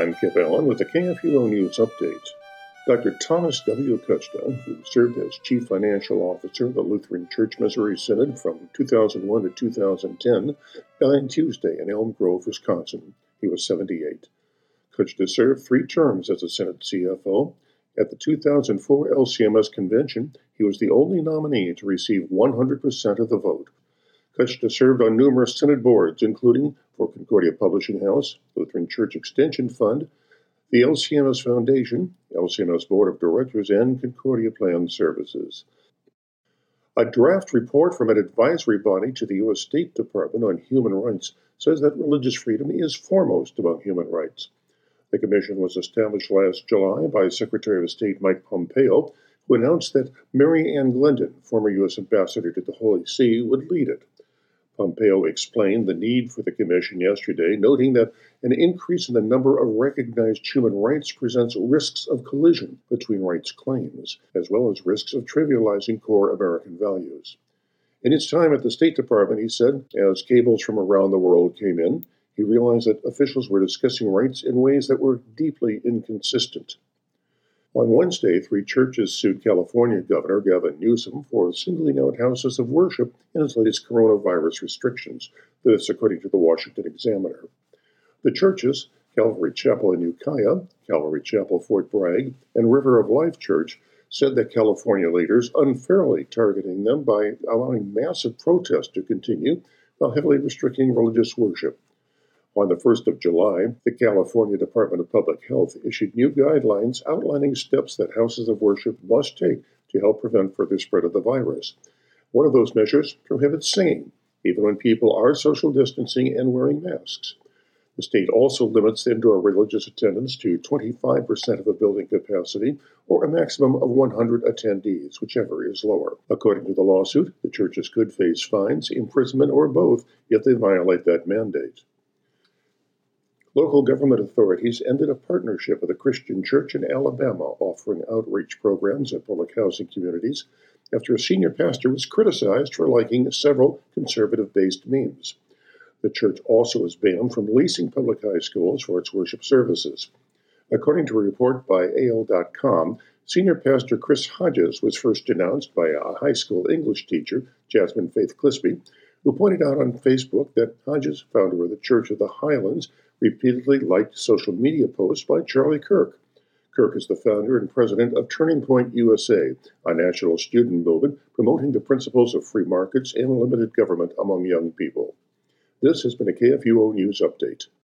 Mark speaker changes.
Speaker 1: I'm Kip Allen with the KFUO News Update. Dr. Thomas W. Kuchta, who served as Chief Financial Officer of the Lutheran Church Missouri Synod from 2001 to 2010, died Tuesday in Elm Grove, Wisconsin. He was 78. Kuchta served three terms as a Synod CFO. At the 2004 LCMS convention, he was the only nominee to receive 100% of the vote. Kuchta served on numerous Synod boards, including for Concordia Publishing House, Lutheran Church Extension Fund, the LCMS Foundation, LCMS Board of Directors, and Concordia Plan Services. A draft report from an advisory body to the U.S. State Department on human rights says that religious freedom is foremost among human rights. The commission was established last July by Secretary of State Mike Pompeo, who announced that Mary Ann Glendon, former U.S. Ambassador to the Holy See, would lead it. Pompeo explained the need for the commission yesterday, noting that an increase in the number of recognized human rights presents risks of collision between rights claims, as well as risks of trivializing core American values. In his time at the State Department, he said, as cables from around the world came in, he realized that officials were discussing rights in ways that were deeply inconsistent. On Wednesday, three churches sued California Governor Gavin Newsom for singling out houses of worship in his latest coronavirus restrictions. This, according to the Washington Examiner. The churches, Calvary Chapel in Ukiah, Calvary Chapel Fort Bragg, and River of Life Church, said that California leaders unfairly targeting them by allowing massive protests to continue while heavily restricting religious worship. On the 1st of July, the California Department of Public Health issued new guidelines outlining steps that houses of worship must take to help prevent further spread of the virus. One of those measures prohibits singing, even when people are social distancing and wearing masks. The state also limits indoor religious attendance to 25% of a building capacity or a maximum of 100 attendees, whichever is lower. According to the lawsuit, the churches could face fines, imprisonment, or both if they violate that mandate. Local government authorities ended a partnership with a Christian church in Alabama offering outreach programs at public housing communities after a senior pastor was criticized for liking several conservative based memes. The church also is banned from leasing public high schools for its worship services. According to a report by AL.com, Senior Pastor Chris Hodges was first denounced by a high school English teacher, Jasmine Faith Clisby, who pointed out on Facebook that Hodges, founder of the Church of the Highlands, repeatedly liked social media posts by Charlie Kirk. Kirk is the founder and president of Turning Point USA, a national student movement promoting the principles of free markets and limited government among young people. This has been a KFUO News Update.